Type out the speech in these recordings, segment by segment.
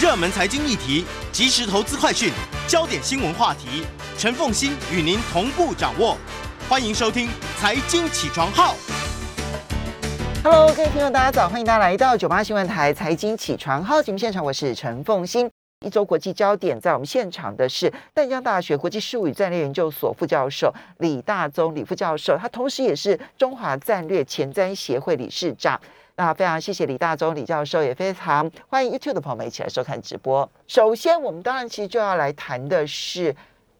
热门财经议题、即时投资快讯、焦点新闻话题，陈凤欣与您同步掌握。欢迎收听《财经起床号》。Hello，各位听众，大家早，欢迎大家来到九八新闻台财经起床号节目现场，我是陈凤欣。一周国际焦点，在我们现场的是淡江大学国际事务与战略研究所副教授李大宗李副教授，他同时也是中华战略前瞻协会理事长。那非常谢谢李大宗李教授，也非常欢迎 YouTube 的朋友们一起来收看直播。首先，我们当然其实就要来谈的是，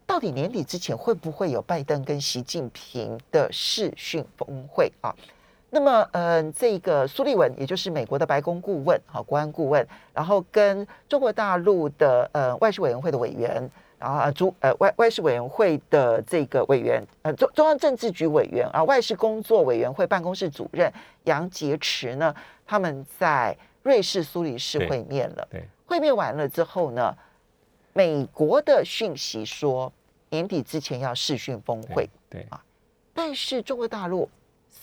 到底年底之前会不会有拜登跟习近平的视讯峰会啊？那么，嗯，这个苏利文，也就是美国的白宫顾问，好，国安顾问，然后跟中国大陆的呃外事委员会的委员，啊，主呃外外事委员会的这个委员，呃中中央政治局委员啊，外事工作委员会办公室主任杨洁篪呢，他们在瑞士苏黎世会面了。对，会面完了之后呢，美国的讯息说年底之前要视讯峰会，对啊，但是中国大陆。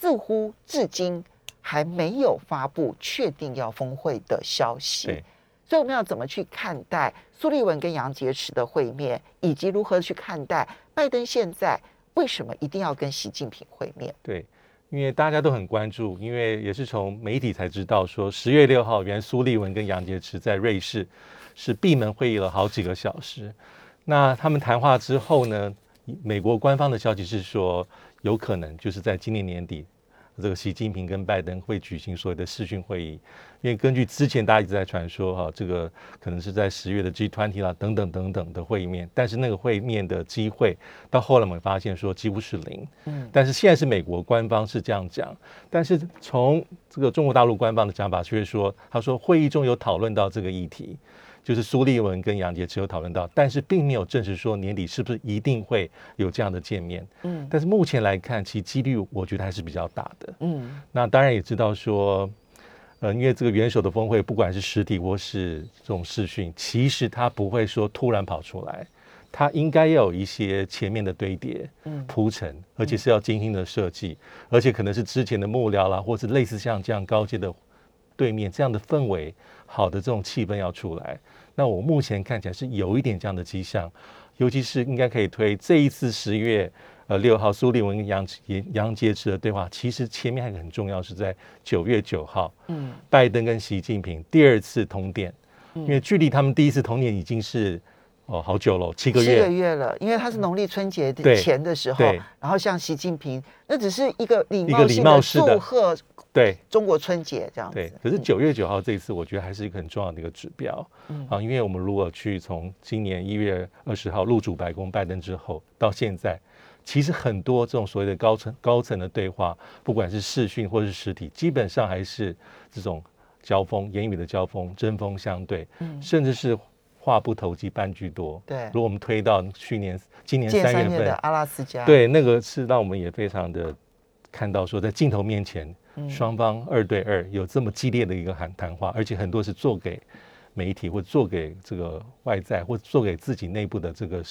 似乎至今还没有发布确定要峰会的消息，所以我们要怎么去看待苏利文跟杨洁篪的会面，以及如何去看待拜登现在为什么一定要跟习近平会面？对，因为大家都很关注，因为也是从媒体才知道说，十月六号原苏利文跟杨洁篪在瑞士是闭门会议了好几个小时。那他们谈话之后呢，美国官方的消息是说。有可能就是在今年年底，这个习近平跟拜登会举行所谓的视讯会议，因为根据之前大家一直在传说哈，这个可能是在十月的 G20 啦等等等等的会面，但是那个会面的机会到后来我们发现说几乎是零。嗯，但是现在是美国官方是这样讲，但是从这个中国大陆官方的讲法却说，他说会议中有讨论到这个议题。就是苏立文跟杨洁篪有讨论到，但是并没有证实说年底是不是一定会有这样的见面。嗯，但是目前来看，其几率我觉得还是比较大的。嗯，那当然也知道说，呃，因为这个元首的峰会，不管是实体或是这种视讯，其实他不会说突然跑出来，他应该要有一些前面的堆叠、铺陈，而且是要精心的设计，而且可能是之前的幕僚啦，或是类似像这样高阶的对面这样的氛围，好的这种气氛要出来。那我目前看起来是有一点这样的迹象，尤其是应该可以推这一次十月呃六号苏利文跟杨杨杨洁篪的对话，其实前面还有很重要是在九月九号，嗯，拜登跟习近平第二次通电，因为距离他们第一次通电已经是哦好久了，七个月，七个月了，因为他是农历春节前的时候，然后像习近平，那只是一个礼貌性的祝贺。对。中国春节这样对，可是九月九号这一次，我觉得还是一个很重要的一个指标。嗯。啊，因为我们如果去从今年一月二十号入主白宫拜登之后到现在，其实很多这种所谓的高层高层的对话，不管是视讯或是实体，基本上还是这种交锋、言语的交锋、针锋相对，甚至是话不投机半句多。对，如果我们推到去年、今年三月份的阿拉斯加，对，那个是让我们也非常的看到说，在镜头面前。双方二对二有这么激烈的一个谈谈话，而且很多是做给媒体或做给这个外在或做给自己内部的这个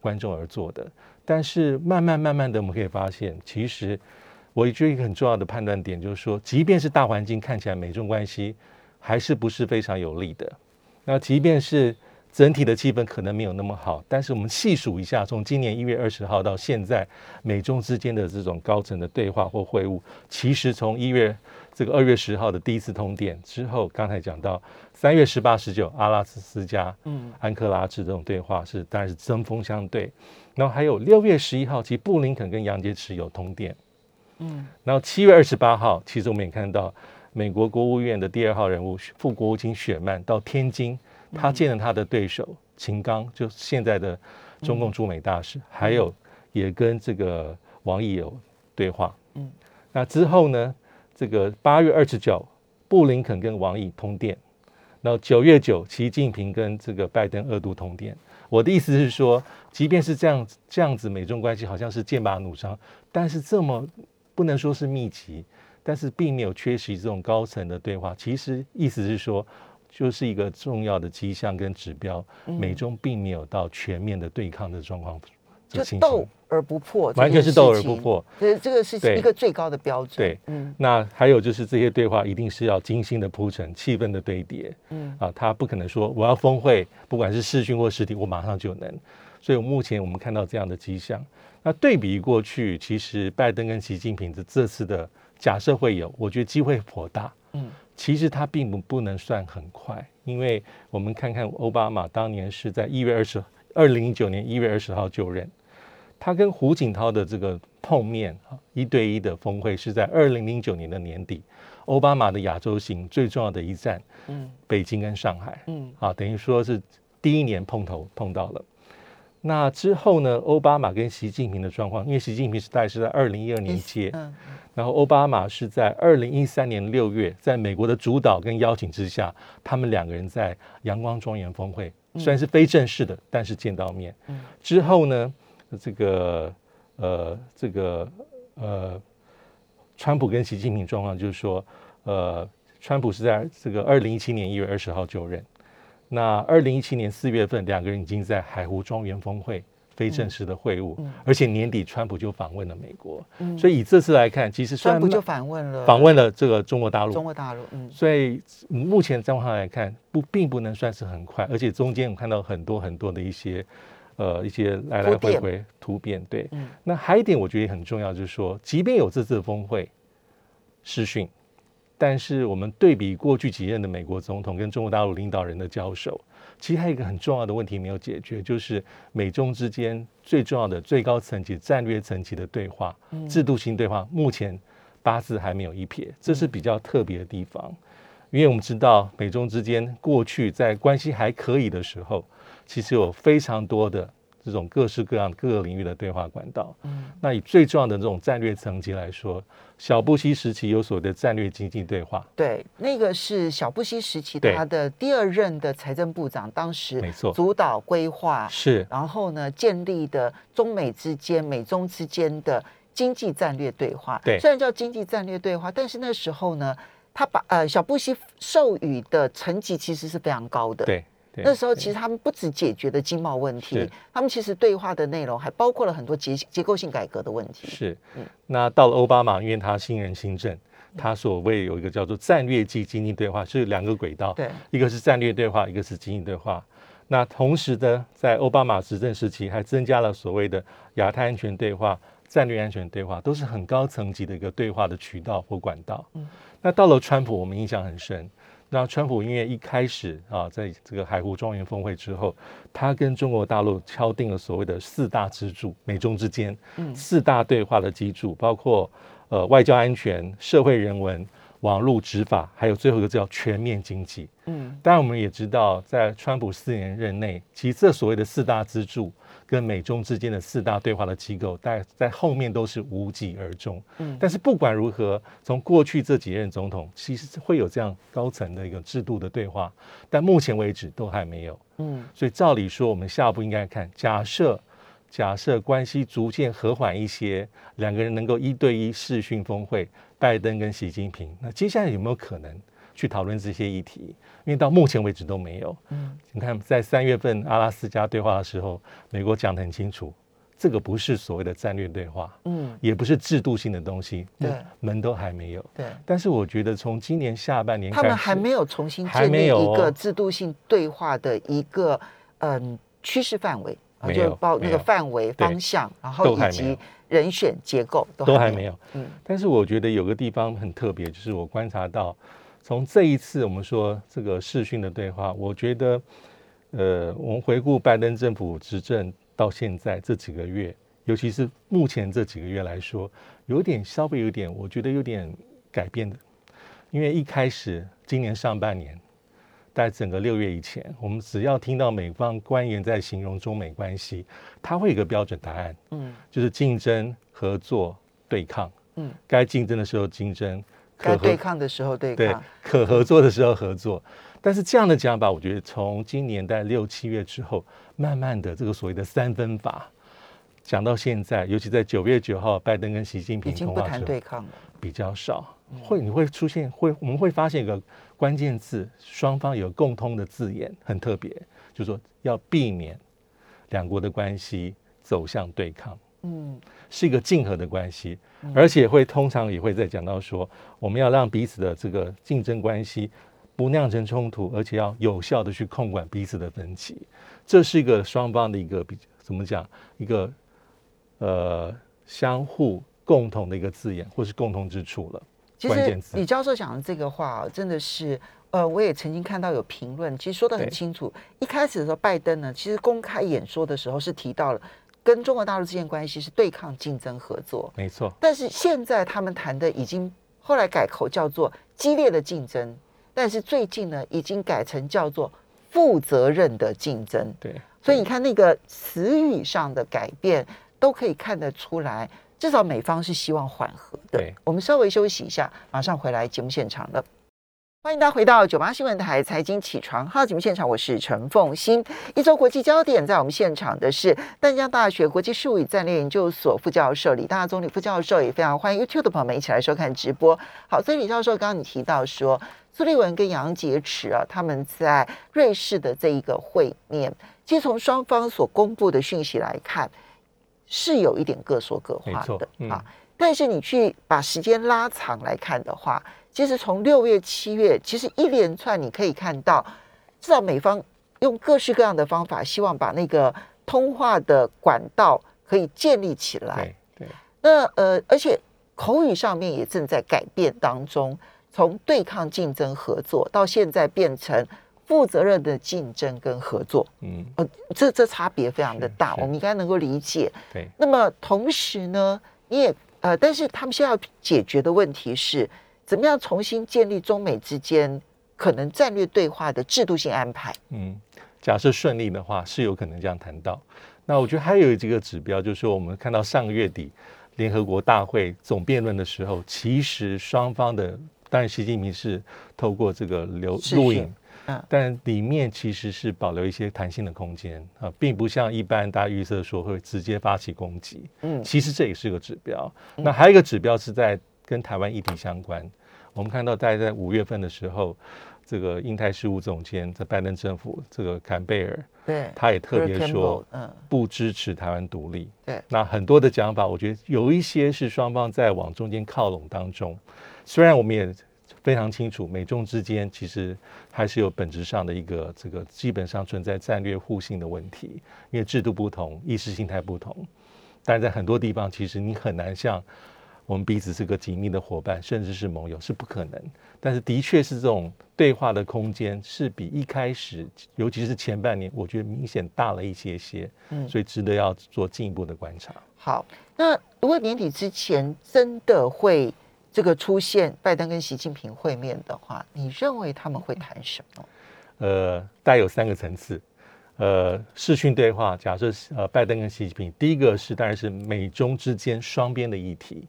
观众而做的。但是慢慢慢慢的，我们可以发现，其实我觉得一个很重要的判断点就是说，即便是大环境看起来美中关系还是不是非常有利的，那即便是。整体的气氛可能没有那么好，但是我们细数一下，从今年一月二十号到现在，美中之间的这种高层的对话或会晤，其实从一月这个二月十号的第一次通电之后，刚才讲到三月十八、十九阿拉斯斯加、嗯，安克拉治这种对话是当然是针锋相对，然后还有六月十一号，其实布林肯跟杨洁篪有通电，嗯，然后七月二十八号，其实我们也看到美国国务院的第二号人物副国务卿雪曼到天津。他见了他的对手秦刚，就现在的中共驻美大使，还有也跟这个王毅有对话。嗯，那之后呢？这个八月二十九，布林肯跟王毅通电，然后九月九，习近平跟这个拜登二度通电。我的意思是说，即便是这样这样子，美中关系好像是剑拔弩张，但是这么不能说是密集，但是并没有缺席这种高层的对话。其实意思是说。就是一个重要的迹象跟指标，美中并没有到全面的对抗的状况就斗。而不破，完全是斗而不。破。这这个是一个最高的标准。对，嗯那还有就是这些对话一定是要精心的铺陈，气氛的堆叠嗯啊，他不可能说我要峰会，不管是视讯或实体，我马上就能。所以目前我们看到这样的迹象。那对比过去，其实拜登跟习近平的这次的假设会有，我觉得机会颇大。嗯其实它并不不能算很快，因为我们看看奥巴马当年是在一月二十，二零零九年一月二十号就任，他跟胡锦涛的这个碰面啊，一对一的峰会是在二零零九年的年底，奥巴马的亚洲行最重要的一站，嗯。北京跟上海，嗯。啊，等于说是第一年碰头碰到了。那之后呢，奥巴马跟习近平的状况，因为习近平时代是在二零一二年接，嗯然后奥巴马是在二零一三年六月，在美国的主导跟邀请之下，他们两个人在阳光庄园峰会，虽然是非正式的，但是见到面。嗯。之后呢，这个呃这个呃，川普跟习近平状况就是说，呃，川普是在这个二零一七年一月二十号就任，那二零一七年四月份，两个人已经在海湖庄园峰会。非正式的会晤，嗯而且年底川普就访问了美国，嗯所以以这次来看，其实川普就访问了访问了这个中国大陆，中国大陆，嗯所以目前状况来看，不并不能算是很快，而且中间我们看到很多很多的一些呃一些来来回回突变。对，嗯那还有一点我觉得也很重要，就是说，即便有这次峰会视讯，但是我们对比过去几任的美国总统跟中国大陆领导人的交手，其实还有一个很重要的问题没有解决，就是美中之间最重要的最高层级、战略层级的对话、嗯制度性对话，目前八字还没有一撇，这是比较特别的地方。因为我们知道美中之间过去在关系还可以的时候，其实有非常多的这种各式各样各个领域的对话管道。嗯那以最重要的这种战略层级来说，小布希时期有所谓的战略经济对话，对，那个是小布希时期他的第二任的财政部长，当时没错主导规划，是然后呢建立的中美之间、美中之间的经济战略对话。对虽然叫经济战略对话，但是那时候呢，他把呃小布希授予的层级其实是非常高的。。对。对那时候其实他们不止解决了经贸问题，他们其实对话的内容还包括了很多结结构性改革的问题。是嗯，那到了奥巴马，因为他新人新政，他所谓有一个叫做战略级经济对话，是两个轨道，对，一个是战略对话，一个是经济对话。那同时呢，在奥巴马执政时期，还增加了所谓的亚太安全对话、战略安全对话，都是很高层级的一个对话的渠道或管道。嗯那到了川普，我们印象很深。那川普因为一开始啊，在这个海湖庄园峰会之后，他跟中国大陆敲定了所谓的四大支柱，美中之间嗯四大对话的基础，包括呃外交安全、社会人文、网络执法，还有最后一个叫全面经济。嗯当然，我们也知道，在川普四年任内，其实这所谓的四大支柱跟美中之间的四大对话的机构，在在后面都是无疾而终。嗯但是不管如何，从过去这几任总统，其实会有这样高层的一个制度的对话，但目前为止都还没有。嗯所以照理说，我们下一步应该看，假设假设关系逐渐和缓一些，两个人能够一对一视讯峰会，拜登跟习近平，那接下来有没有可能去讨论这些议题？因为到目前为止都没有。嗯你看，在三月份阿拉斯加对话的时候，美国讲得很清楚，这个不是所谓的战略对话，嗯，也不是制度性的东西，对门都还没有。对。但是我觉得从今年下半年，他们还没有重新建立一个制度性对话的一个嗯趋势范围啊，就包那个范围方向，然后以及人选结构都都还还没有。没有。嗯但是我觉得有个地方很特别，就是我观察到，从这一次我们说这个视讯的对话，我觉得，呃，我们回顾拜登政府执政到现在这几个月，尤其是目前这几个月来说，有点稍微有点，我觉得有点改变的，因为一开始今年上半年。在整个六月以前，我们只要听到美方官员在形容中美关系，他会有一个标准答案，嗯就是竞争、合作、对抗。嗯，该竞争的时候竞争，该可对抗的时候对对抗。可合作的时候合作。但是这样的讲法，我觉得从今年在六七月之后，慢慢的这个所谓的三分法讲到现在，尤其在九月九号，拜登跟习近平已平经不谈对抗了。比较少，会你会出现会我们会发现一个关键字，双方有共通的字眼，很特别，就是说要避免两国的关系走向对抗，嗯是一个竞合的关系，而且会通常也会在讲到说，我们要让彼此的这个竞争关系不酿成冲突，而且要有效的去控管彼此的分歧，这是一个双方的一个比怎么讲一个呃相互共同的一个字眼，或是共同之处了。其实关键字李教授讲的这个话，真的是，呃，我也曾经看到有评论，其实说的很清楚。一开始的时候，拜登呢，其实公开演说的时候是提到了跟中国大陆之间关系是对抗、竞争、合作，没错，但是现在他们谈的已经后来改口叫做激烈的竞争，但是最近呢，已经改成叫做负责任的竞争。对，所以你看那个词语上的改变，都可以看得出来，至少美方是希望缓和的对。我们稍微休息一下，马上回来节目现场了。欢迎大家回到九八新闻台财经起床号节目现场，我是陈凤欣。一周国际焦点，在我们现场的是淡江大学国际术语战略研究所副教授李大宗李副教授，也非常欢迎 YouTube 的朋友们一起来收看直播。好，所以李教授刚刚你提到说，苏利文跟杨洁篪啊，他们在瑞士的这一个会面，其实从双方所公布的讯息来看，是有一点各说各话的、嗯啊。但是你去把时间拉长来看的话，其实从六月、七月，其实一连串你可以看到，至少美方用各式各样的方法，希望把那个通话的管道可以建立起来。对对那呃，而且口语上面也正在改变当中，从对抗、竞争、合作，到现在变成负责任的竞争跟合作。嗯，呃，这这差别非常的大，我们应该能够理解。对，那么同时呢，你也呃，但是他们现在要解决的问题是，怎么样重新建立中美之间可能战略对话的制度性安排？嗯，假设顺利的话，是有可能这样谈到。那我觉得还有这个指标，就是说我们看到上个月底联合国大会总辩论的时候，其实双方的，当然习近平是透过这个留录影，嗯但里面其实是保留一些弹性的空间啊，并不像一般大家预测说会直接发起攻击。嗯其实这也是个指标。那还有一个指标是在跟台湾议题相关。我们看到，大概在五月份的时候，这个印太事务总监在拜登政府这个坎贝尔，对，他也特别说嗯，不支持台湾独立。对，那很多的讲法，我觉得有一些是双方在往中间靠拢当中。虽然我们也非常清楚，美中之间其实还是有本质上的一个这个基本上存在战略互信的问题，因为制度不同，意识形态不同。但是在很多地方，其实你很难像我们彼此是个紧密的伙伴，甚至是盟友，是不可能。但是的确是这种对话的空间是比一开始，尤其是前半年，我觉得明显大了一些些，嗯所以值得要做进一步的观察。好，那如果年底之前真的会这个出现拜登跟习近平会面的话，你认为他们会谈什么？呃，大概有三个层次。呃，视讯对话，假设是呃拜登跟习近平，第一个是当然是美中之间双边的议题，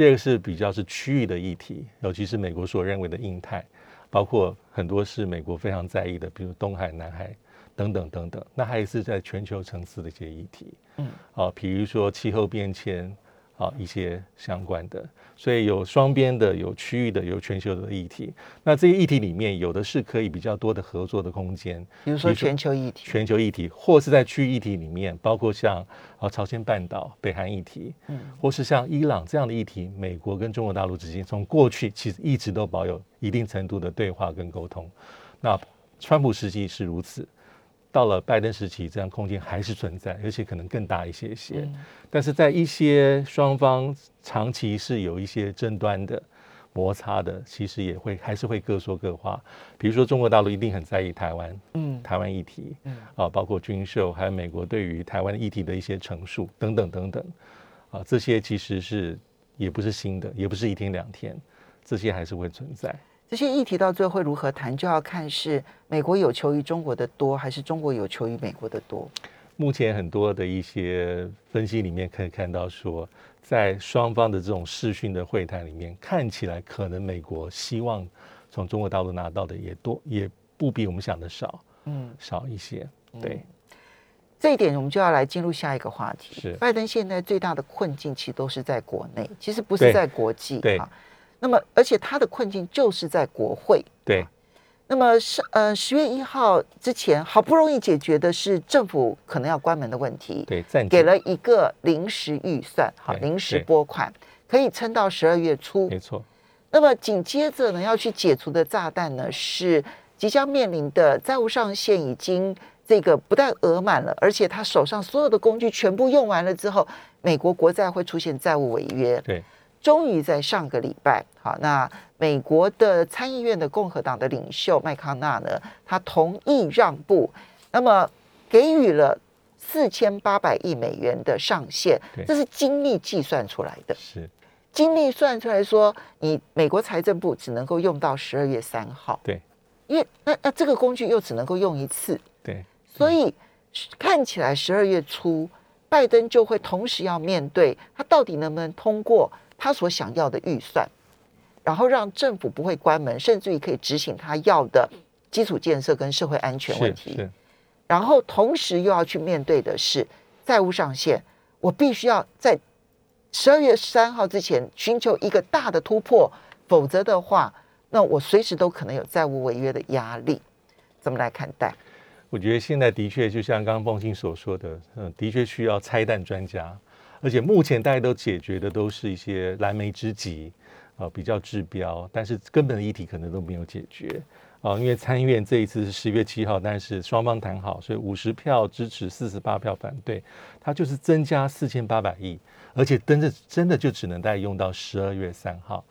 第二个是比较是区域的议题，尤其是美国所认为的印太，包括很多是美国非常在意的，比如东海、南海等等等等。那还有是在全球层次的一些议题，嗯，啊，比如说气候变迁啊一些相关的，所以有双边的、有区域的、有全球的议题。那这些议题里面，有的是可以比较多的合作的空间，比如说全球议题，全球议题，或是在区域议题里面，包括像啊朝鲜半岛、北韩议题，嗯或是像伊朗这样的议题，美国跟中国大陆之间从过去其实一直都保有一定程度的对话跟沟通。那川普时期是如此，到了拜登时期，这样空间还是存在，而且可能更大一些些。嗯但是在一些双方长期是有一些争端的。摩擦的，其实也会还是会各说各话。比如说，中国大陆一定很在意台湾，嗯台湾议题，嗯啊，包括军售，还有美国对于台湾议题的一些陈述等等等等，啊，这些其实是也不是新的，也不是一天两天，这些还是会存在。这些议题到最后会如何谈，就要看是美国有求于中国的多，还是中国有求于美国的多。目前很多的一些分析里面可以看到说，在双方的这种视讯的会谈里面，看起来可能美国希望从中国大陆拿到的也多，也不比我们想的少，嗯，少一些。对，这一点我们就要来进入下一个话题。是拜登现在最大的困境其实都是在国内，其实不是在国际对啊。那么，而且他的困境就是在国会。对，那么是呃十月一号之前，好不容易解决的是政府可能要关门的问题，对，暂给了一个临时预算，好，临时拨款可以撑到十二月初。没错，那么紧接着呢，要去解除的炸弹呢，是即将面临的债务上限已经这个不但额满了，而且他手上所有的工具全部用完了之后，美国国债会出现债务违约。对，终于在上个礼拜，好，那美国的参议院的共和党的领袖麦康纳呢，他同意让步，那么给予了四千八百亿美元的上限对，这是精密计算出来的。是，精密算出来说，你美国财政部只能够用到十二月三号，对，因为那那这个工具又只能够用一次，对，所以看起来十二月初，拜登就会同时要面对他到底能不能通过他所想要的预算，然后让政府不会关门，甚至于可以执行他要的基础建设跟社会安全问题。然后同时又要去面对的是债务上限，我必须要在十二月三号之前寻求一个大的突破，否则的话，那我随时都可能有债务违约的压力。怎么来看待？我觉得现在的确就像刚刚凤欣所说的，嗯，的确需要拆弹专家，而且目前大家都解决的都是一些燃眉之急，啊、比较治标，但是根本的议题可能都没有解决。啊，因为参议院这一次是十月七号，但是双方谈好，所以五十票支持，四十八票反对，它就是增加四千八百亿，而且真的真的就只能再用到十二月三号，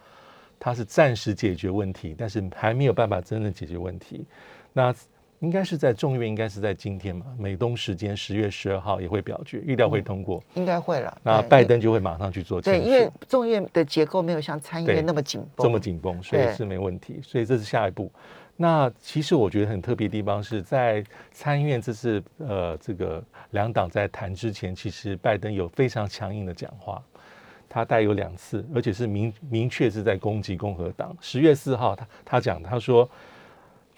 它是暂时解决问题，但是还没有办法真正解决问题。那应该是在众院，应该是在今天嘛，美东时间十月十二号也会表决，预料会通过。应该会了。那拜登就会马上去做签对，因为众院的结构没有像参议院那么紧绷，这么紧绷，所以是没问题。所以这是下一步。那其实我觉得很特别的地方是在参议院这次呃这个两党在谈之前，其实拜登有非常强硬的讲话，他带有两次，而且是明明确是在攻击共和党。十月四号他他讲他说，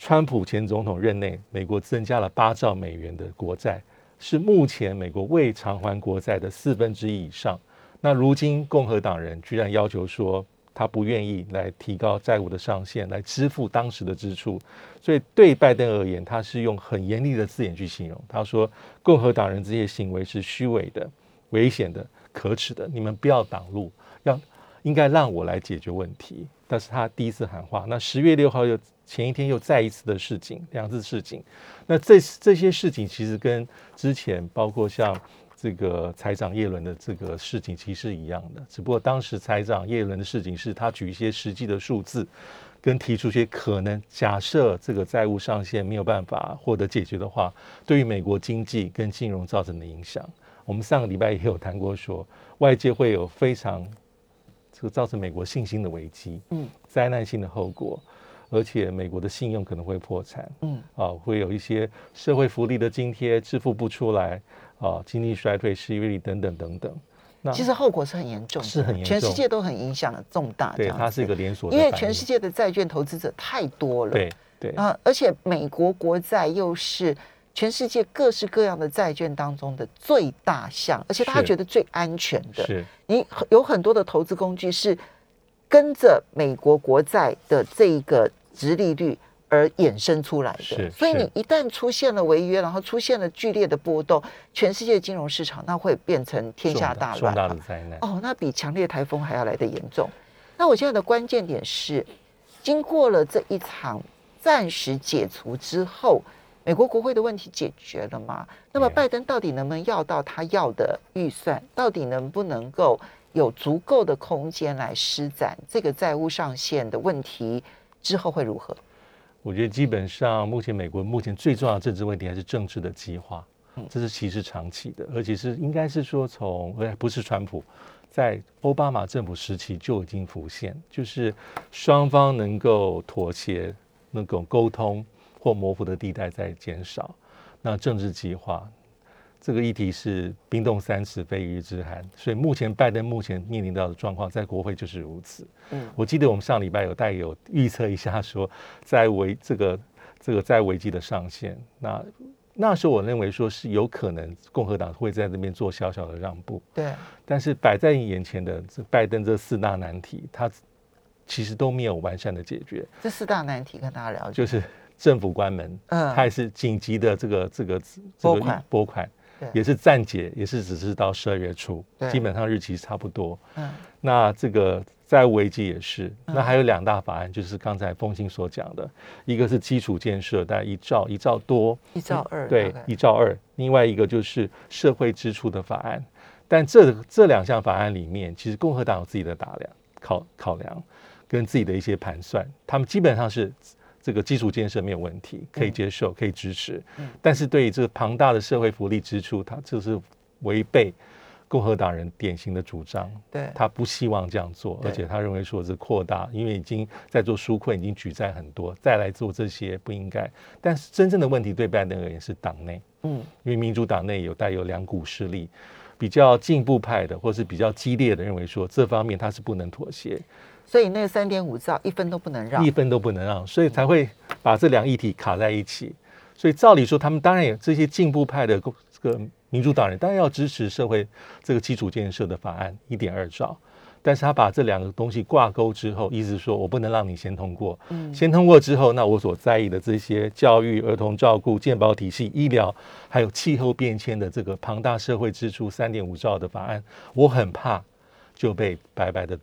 川普前总统任内，美国增加了八兆美元的国债，是目前美国未偿还国债的四分之一以上。那如今共和党人居然要求说，他不愿意来提高债务的上限，来支付当时的支出，所以对拜登而言，他是用很严厉的字眼去形容。他说，共和党人这些行为是虚伪的、危险的、可耻的，你们不要挡路，要应该让我来解决问题。但是他第一次喊话，那十月六号又前一天又再一次的示警，两次示警。那这这些事情其实跟之前包括像这个财长耶伦的这个事情其实是一样的，只不过当时财长耶伦的事情是他举一些实际的数字，跟提出一些可能假设这个债务上限没有办法获得解决的话，对于美国经济跟金融造成的影响。我们上个礼拜也有谈过说，外界会有非常这个造成美国信心的危机，嗯，灾难性的后果，而且美国的信用可能会破产，嗯，啊，会有一些社会福利的津贴支付不出来，啊，经济衰退、失业率等等等等。那其实后果是很严重的，是很严重全世界都很影响重大。这对它是一个连锁因为全世界的债券投资者太多了，对对啊，而且美国国债又是全世界各式各样的债券当中的最大项，而且大家觉得最安全的。是你很有很多的投资工具是跟着美国国债的这一个值利率而衍生出来的，所以你一旦出现了违约，然后出现了剧烈的波动，全世界金融市场那会变成天下大乱。哦，那比强烈台风还要来得严重。那我现在的关键点是，经过了这一场暂时解除之后，美国国会的问题解决了吗？那么拜登到底能不能要到他要的预算？到底能不能够有足够的空间来施展这个债务上限的问题？之后会如何？我觉得基本上，目前美国目前最重要的政治问题还是政治的激化，这是其实长期的，而且是应该是说从呃不是川普，在奥巴马政府时期就已经浮现，就是双方能够妥协、能够沟通或模糊的地带在减少，那政治极化。这个议题是冰冻三尺非一日之寒，所以目前拜登目前面临到的状况，在国会就是如此。嗯我记得我们上礼拜有带有预测一下说，在危这个这个在危机的上限，那那时候我认为说是有可能共和党会在这边做小小的让步，对，但是摆在你眼前的这拜登这四大难题，他其实都没有完善的解决，这四大难题跟大家了解。就是政府关门，嗯。他也是紧急的这个这个这个拨款。拨款，也是暂解，也是只是到十二月初，基本上日期差不多。嗯。那这个债务危机也是，嗯。那还有两大法案，就是刚才风清所讲的，一个是基础建设，大概一兆一兆多，一兆二对，一兆二，另外一个就是社会支出的法案。但这这两项法案里面，其实共和党有自己的打量、考考量，跟自己的一些盘算，他们基本上是这个基础建设没有问题，可以接受，可以支持。嗯但是对于这个庞大的社会福利支出，它就是违背共和党人典型的主张。对他不希望这样做，而且他认为说是扩大，因为已经在做纾困，已经举债很多，再来做这些不应该。但是真正的问题对拜登而言是党内，嗯因为民主党内有带有两股势力，比较进步派的或是比较激烈的认为说这方面他是不能妥协，所以那三点五兆一分都不能让一。分都不能让，所以才会把这两议题卡在一起。所以照理说，他们当然也这些进步派的共这个民主党人，当然要支持社会这个基础建设的法案一点二兆，但是他把这两个东西挂钩之后，意思是说我不能让你先通过，嗯先通过之后，那我所在意的这些教育、儿童照顾、健保体系、医疗，还有气候变迁的这个庞大社会支出三点五兆的法案，我很怕就被白白的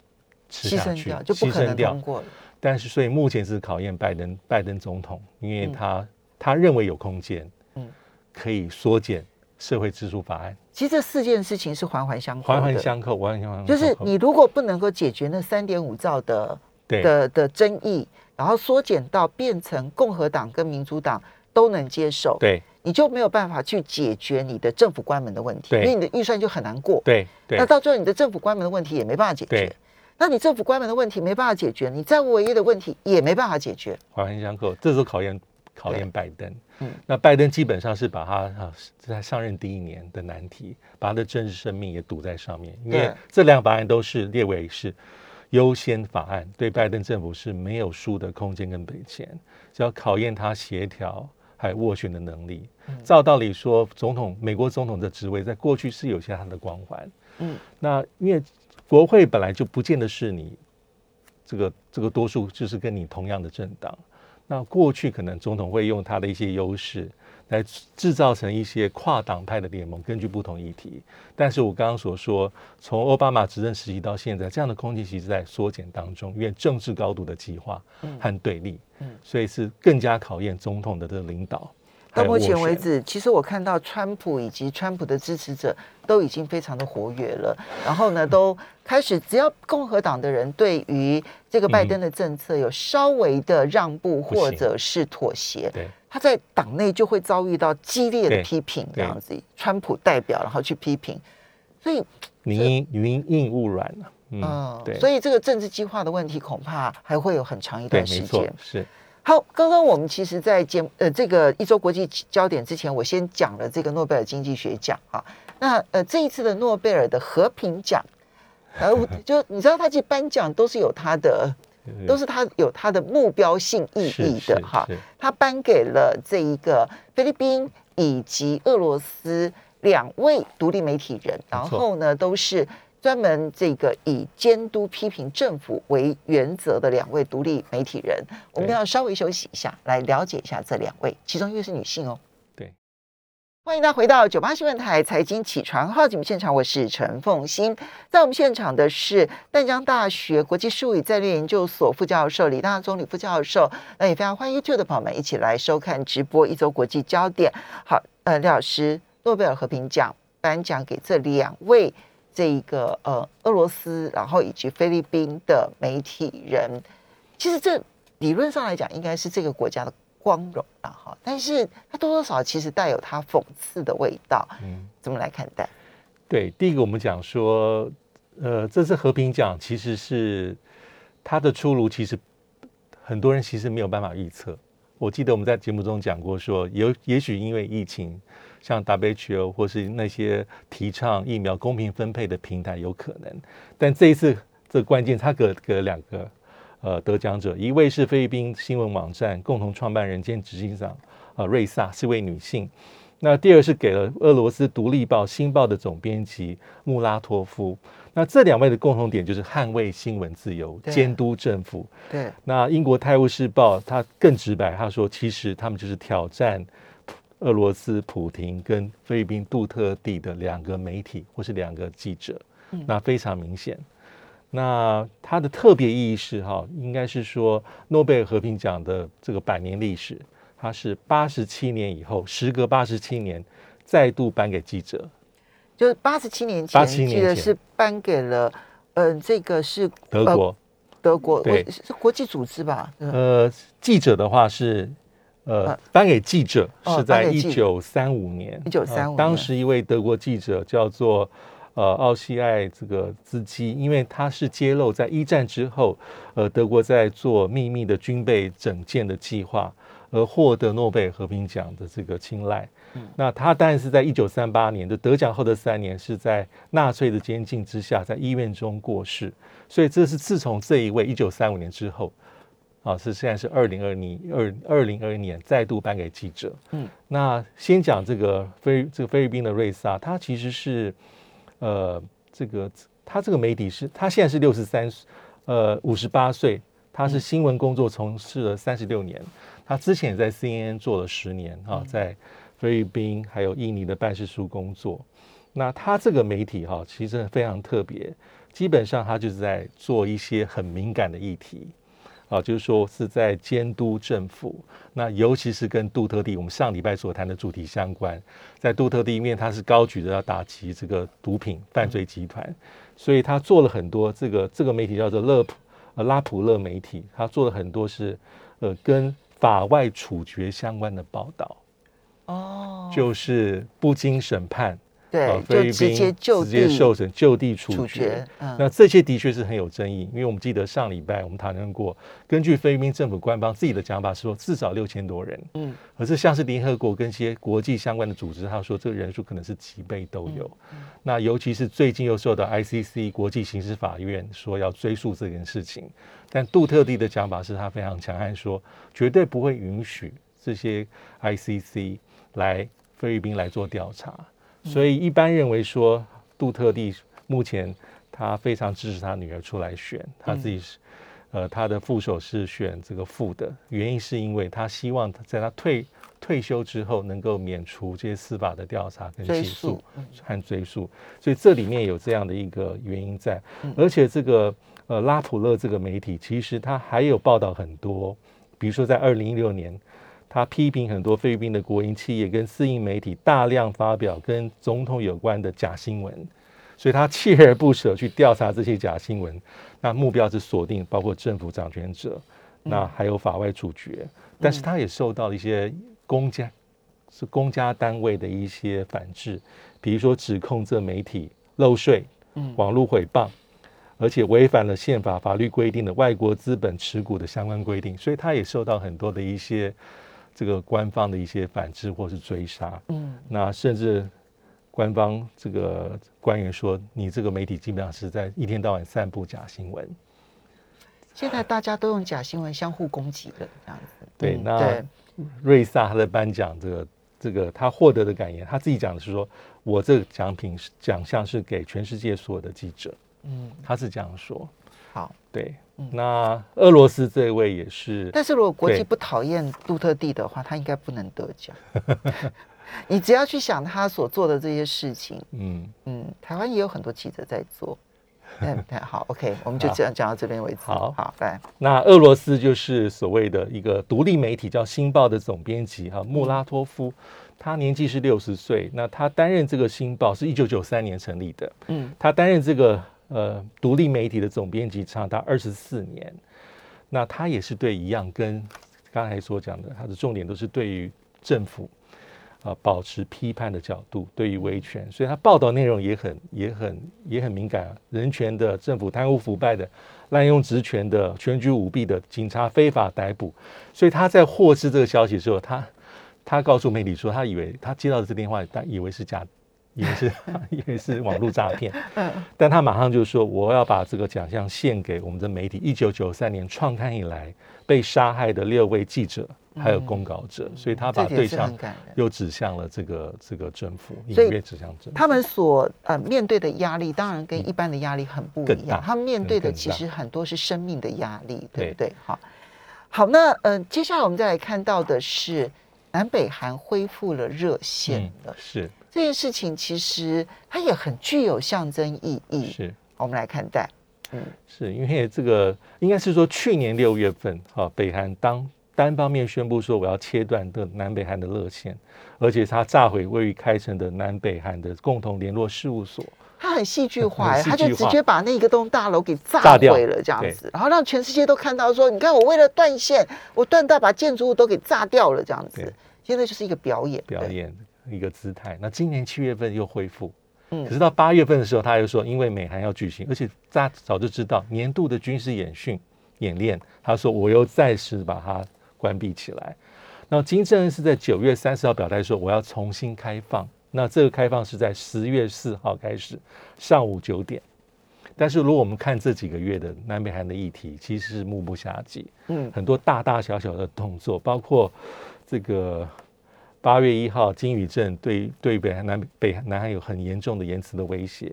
吃下去，牺牲掉就不可牺牲掉能通。过了。但是，所以目前是考验拜登拜登总统，因为嗯他、他认为有空间，嗯可以缩减社会支出法案，其实这四件事情是环环相扣的，环环相扣，环环相扣。就是你如果不能够解决那三点五兆的对的的争议，然后缩减到变成共和党跟民主党都能接受，对你就没有办法去解决你的政府关门的问题，因对为你的预算就很难过。对对那到最后你的政府关门的问题也没办法解决。那你政府关门的问题没办法解决，你债务违约的问题也没办法解决。环环相扣，这时候考验考验拜登。嗯那拜登基本上是把他啊在上任第一年的难题，把他的政治生命也赌在上面，因为这两法案都是列为是优先法案，对拜登政府是没有输的空间跟本钱，只要考验他协调还有斡旋的能力。嗯照道理说，总统美国总统的职位在过去是有些他的光环，嗯，那因为国会本来就不见得是你这个这个多数就是跟你同样的政党。那过去可能总统会用他的一些优势来制造成一些跨党派的联盟，根据不同议题。但是我刚刚所说，从奥巴马执政时期到现在，这样的空间其实在缩减当中，因为政治高度的激化和对立，嗯所以是更加考验总统的这个领导。到目前为止，其实我看到川普以及川普的支持者都已经非常的活跃了，然后呢，都开始只要共和党的人对于这个拜登的政策有稍微的让步或者是妥协，对他在党内就会遭遇到激烈的批评，这样子，川普代表然后去批评，所以宁因云应勿软啊，嗯，嗯，对，所以这个政治计划的问题恐怕还会有很长一，段时间。，是好，刚刚我们其实，在节目呃这个一周国际焦点之前，我先讲了这个诺贝尔经济学奖啊。那呃这一次的诺贝尔的和平奖，呃就你知道，他其实颁奖都是有他的，都是他有他的目标性意是义的哈是。他颁给了这一个菲律宾以及俄罗斯两位独立媒体人，然后呢都是专门这个以监督批评政府为原则的两位独立媒体人。我们要稍微休息一下，来了解一下这两位，其中一位是女性哦。对。欢迎大家回到九八新闻台财经起床号节目现场，我是陈凤欣。在我们现场的是淡江大学国际术语战略研究所副教授李大中李副教授。那也非常欢迎 YouTube 的朋友们一起来收看直播一周国际焦点。好，呃，李老师，诺贝尔和平奖颁奖给这两位这一个呃俄罗斯，然后以及菲律宾的媒体人。其实这理论上来讲，应该是这个国家的光荣了哈，但是它多多少少其实带有它讽刺的味道。嗯。怎么来看待？对，第一个我们讲说，呃，这次和平奖其实是它的出炉，其实很多人其实没有办法预测。我记得我们在节目中讲过说，有也许因为疫情，像 WHO 或是那些提倡疫苗公平分配的平台有可能，但这一次这关键，他给给了两个呃得奖者，一位是菲律宾新闻网站共同创办人兼执行长呃瑞萨，是位女性。那第二是给了俄罗斯独立报《新报》的总编辑穆拉托夫。那这两位的共同点就是捍卫新闻自由、监督政府。对，那英国《泰晤士报》他更直白，他说其实他们就是挑战俄罗斯普廷跟菲律宾杜特地的两个媒体或是两个记者，那非常明显。那它的特别意义是哈，应该是说诺贝尔和平奖的这个百年历史，它是八十七年以后，时隔八十七年再度颁给记者，就是八十七年前，87年前记得是颁给了，嗯、这个是呃德国。德国，对我是国际组织吧？嗯呃，记者的话是，呃呃，颁给记者哦是在一九三五年。1935呃当时一位德国记者叫做呃奥西艾这个兹基，因为他是揭露在一战之后，呃，德国在做秘密的军备整建的计划，而获得诺贝尔和平奖的这个青睐。那他当然是在一九三八年的得奖后的三年，是在纳粹的监禁之下，在医院中过世。所以这是自从这一位一九三五年之后，啊，是现在是二零二零二二零二一年再度颁给记者。嗯，那先讲这个菲这个菲律宾的瑞萨，他其实是呃这个他这个媒体是他现在是六十三呃五十八岁，他是新闻工作从事了三十六年，他之前也在 CNN 做了十年啊，在菲律宾还有印尼的办事处工作。那他这个媒体哈、其实非常特别，基本上他就是在做一些很敏感的议题，啊，就是说是在监督政府。那尤其是跟杜特地，我们上礼拜所谈的主题相关，在杜特地因为他是高举着要打击这个毒品犯罪集团，所以他做了很多这个这个媒体叫做勒普呃拉普勒媒体，他做了很多是呃跟法外处决相关的报道，哦，就是不经审判。对呃，就直菲律宾接就直接受审就地处处决那这些的确是很有争议，因为我们记得上礼拜我们谈论过，根据菲律宾政府官方自己的讲法是说至少六千多人，嗯，可是像是联合国跟一些国际相关的组织，他说这个人数可能是几倍都有。那尤其是最近又受到 ICC 国际刑事法院说要追溯这件事情，但杜特地的讲法是他非常强悍，说绝对不会允许这些 ICC 来菲律宾来做调查。所以一般认为说，杜特地目前他非常支持他女儿出来选，他自己是。呃，他的副手是选这个副的，原因是因为他希望在他退退休之后能够免除这些司法的调查跟起诉和追诉，所以这里面有这样的一个原因在，嗯而且这个呃拉普勒这个媒体其实他还有报道很多，比如说在二零一六年，他批评很多菲律宾的国营企业跟私营媒体大量发表跟总统有关的假新闻，所以他锲而不舍去调查这些假新闻，那目标是锁定包括政府掌权者，那还有法外处决，但是他也受到了一些公家是公家单位的一些反制，比如说指控这媒体漏税、网络诽谤，而且违反了宪法法律规定的外国资本持股的相关规定，所以他也受到很多的一些这个官方的一些反制或是追杀。嗯，那甚至官方这个官员说，你这个媒体基本上是在一天到晚散布假新闻。现在大家都用假新闻相互攻击的，这样子。对，嗯那瑞萨他的颁奖这个这个他获得的感言，他自己讲的是说，我这个奖品是奖项是给全世界所有的记者，嗯，他是这样说。好。对，嗯。那俄罗斯这位也是，但是如果国际不讨厌杜特地的话，他应该不能得奖。你只要去想他所做的这些事情，嗯，嗯，台湾也有很多记者在做。嗯，对好，OK，我们就好。这样讲到这边为止。好。好，来，那俄罗斯就是所谓的一个独立媒体叫《新报》的总编辑哈穆拉托夫，他年纪是六十岁，那他担任这个《新报》是一九九三年成立的，嗯。他担任这个呃独立媒体的总编辑长达二十四年，那他也是对一样跟刚才所讲的，他的重点都是对于政府啊、保持批判的角度，对于维权，所以他报道内容也很也很也很敏感，人权的、政府贪污腐败的、滥用职权的、选举舞弊的、警察非法逮捕，所以他在获知这个消息的时候，他他告诉媒体说，他以为他接到的这电话，但以为是假。以为是 以为是网络诈骗，但他马上就说我要把这个奖项献给我们的媒体。一九九三年创刊以来被杀害的六位记者还有公稿者，所以他把对象感。又指向了这个这个政府，隐所以约指向政府。他们所呃面对的压力，当然跟一般的压力很不一样。大他们面对的其实很多是生命的压力，对对不对？好，好，那呃，接下来我们再来看到的是南北韩恢复了热线嗯了。是这件事情其实它也很具有象征意义。是我们来看待，嗯是，因为这个应该是说去年六月份，哈、北韩当单方面宣布说我要切断的南北韩的热线，而且他炸毁位于开城的南北韩的共同联络事务所。他很戏剧 化，很戏他就直接把那一个栋大楼给炸毁了，这样子，然后让全世界都看到说，你看我为了断线，我断到把建筑物都给炸掉了，这样子对。现在就是一个表演，表演一个姿态。那今年七月份又恢复，嗯可是到八月份的时候，他又说，因为美韩要举行，而且大家早就知道年度的军事演训演练，他说我又再次把它关闭起来。那金正恩是在九月三十号表态说我要重新开放，那这个开放是在十月四号开始，上午九点。但是如果我们看这几个月的南北韩的议题，其实是目不暇接。嗯很多大大小小的动作，包括这个八月一号金宇镇对对北韩南北韩南韩有很严重的言辞的威胁。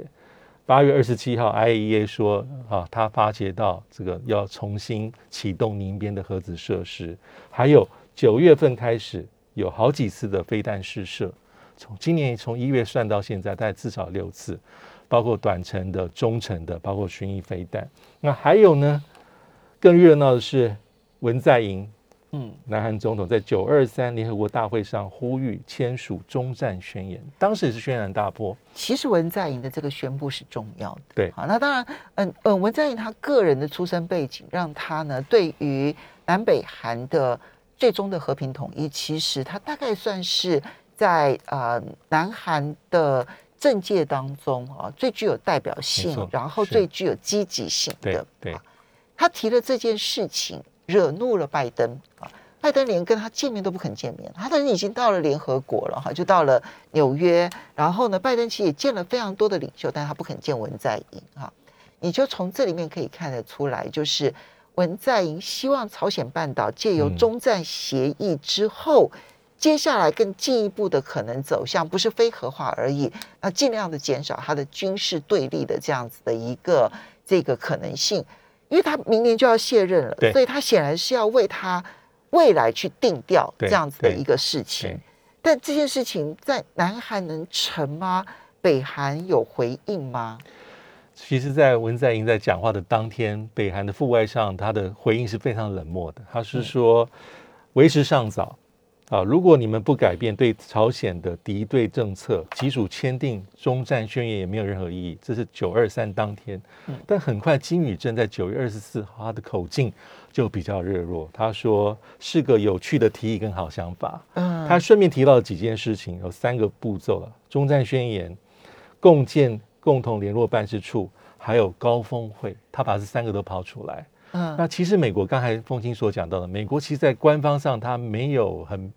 八月二十七号，IAEA 说啊，他发觉到这个要重新启动宁边的核子设施，还有九月份开始有好几次的飞弹试射，从今年从一月算到现在，大概至少六次，包括短程的、中程的，包括巡弋飞弹。那还有呢，更热闹的是文在寅嗯，南韩总统在九二三联合国大会上呼吁签署终战宣言，当时也是轩然大波。其实文在寅的这个宣布是重要的。对好，那当然，嗯嗯，文在寅他个人的出身背景，让他呢对于南北韩的最终的和平统一，其实他大概算是在呃南韩的政界当中啊最具有代表性，然后最具有积极性对的。对，他提了这件事情，惹怒了拜登啊。拜登连跟他见面都不肯见面，他的人已经到了联合国了哈，就到了纽约。然后呢，拜登其实也见了非常多的领袖，但他不肯见文在寅哈。你就从这里面可以看得出来，就是文在寅希望朝鲜半岛借由中战协议之后，接下来更进一步的可能走向不是非核化而已，那尽量的减少它的军事对立的这样子的一个这个可能性。因为他明年就要卸任了，所以他显然是要为他未来去定调对这样子的一个事情。但这件事情在南韩能成吗？北韩有回应吗？其实，在文在寅在讲话的当天，北韩的副外相他的回应是非常冷漠的。他是说，为时尚早啊，如果你们不改变对朝鲜的敌对政策，即使签订中战宣言也没有任何意义。这是九二三当天，但很快金宇镇在九月二十四号，他的口径就比较热络。他说是个有趣的提议跟好想法。嗯，他顺便提到了几件事情，有三个步骤了：中战宣言、共建共同联络办事处，还有高峰会。他把这三个都抛出来。那其实美国刚才凤清所讲到的，美国其实在官方上他没有很，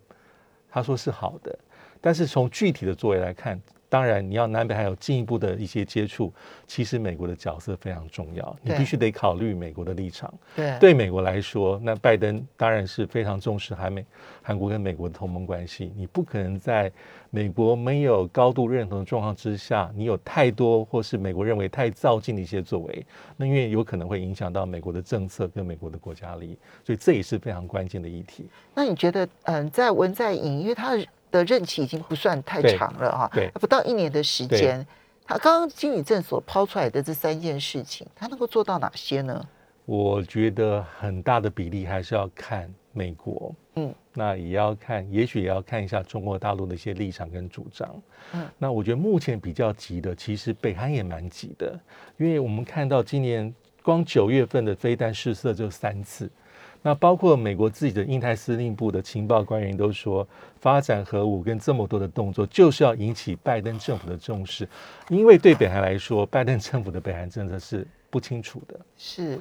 他说是好的，但是从具体的作为来看，当然你要南北还有进一步的一些接触，其实美国的角色非常重要，你必须得考虑美国的立场。对对美国来说，那拜登当然是非常重视韩美韩国跟美国的同盟关系。你不可能在美国没有高度认同的状况之下，你有太多或是美国认为太造进的一些作为，那因为有可能会影响到美国的政策跟美国的国家利益，所以这也是非常关键的议题。那你觉得，嗯，在文在寅，因为他的任期已经不算太长了哈，对不到一年的时间，他刚刚金宇镇所抛出来的这三件事情，他能够做到哪些呢？我觉得很大的比例还是要看美国，嗯，那也要看，也许也要看一下中国大陆的一些立场跟主张。嗯，那我觉得目前比较急的，其实北韩也蛮急的，因为我们看到今年光九月份的飞弹试射就三次。那包括美国自己的印太司令部的情报官员都说，发展核武跟这么多的动作，就是要引起拜登政府的重视，因为对北韩来说，拜登政府的北韩政策是不清楚的、是，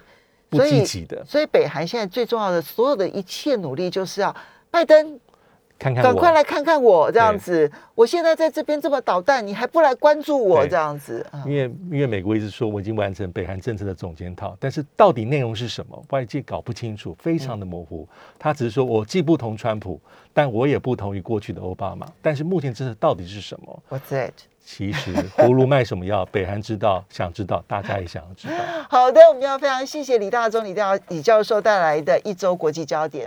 不积极的。所以北韩现在最重要的所有的一切努力，就是要拜登看看我赶快来看看我这样子。我现在在这边这么捣蛋，你还不来关注我这样子？啊因为因为美国一直说我已经完成北韩政策的总检讨，但是到底内容是什么，外界搞不清楚，非常的模糊。他只是说我既不同川普，但我也不同于过去的奥巴马。但是目前政策到底是什么？What's that？其实葫芦卖什么药，北韩知道，想知道，大家也想要知道。好的，我们要非常谢谢李大中李大李教授带来的一周国际焦点。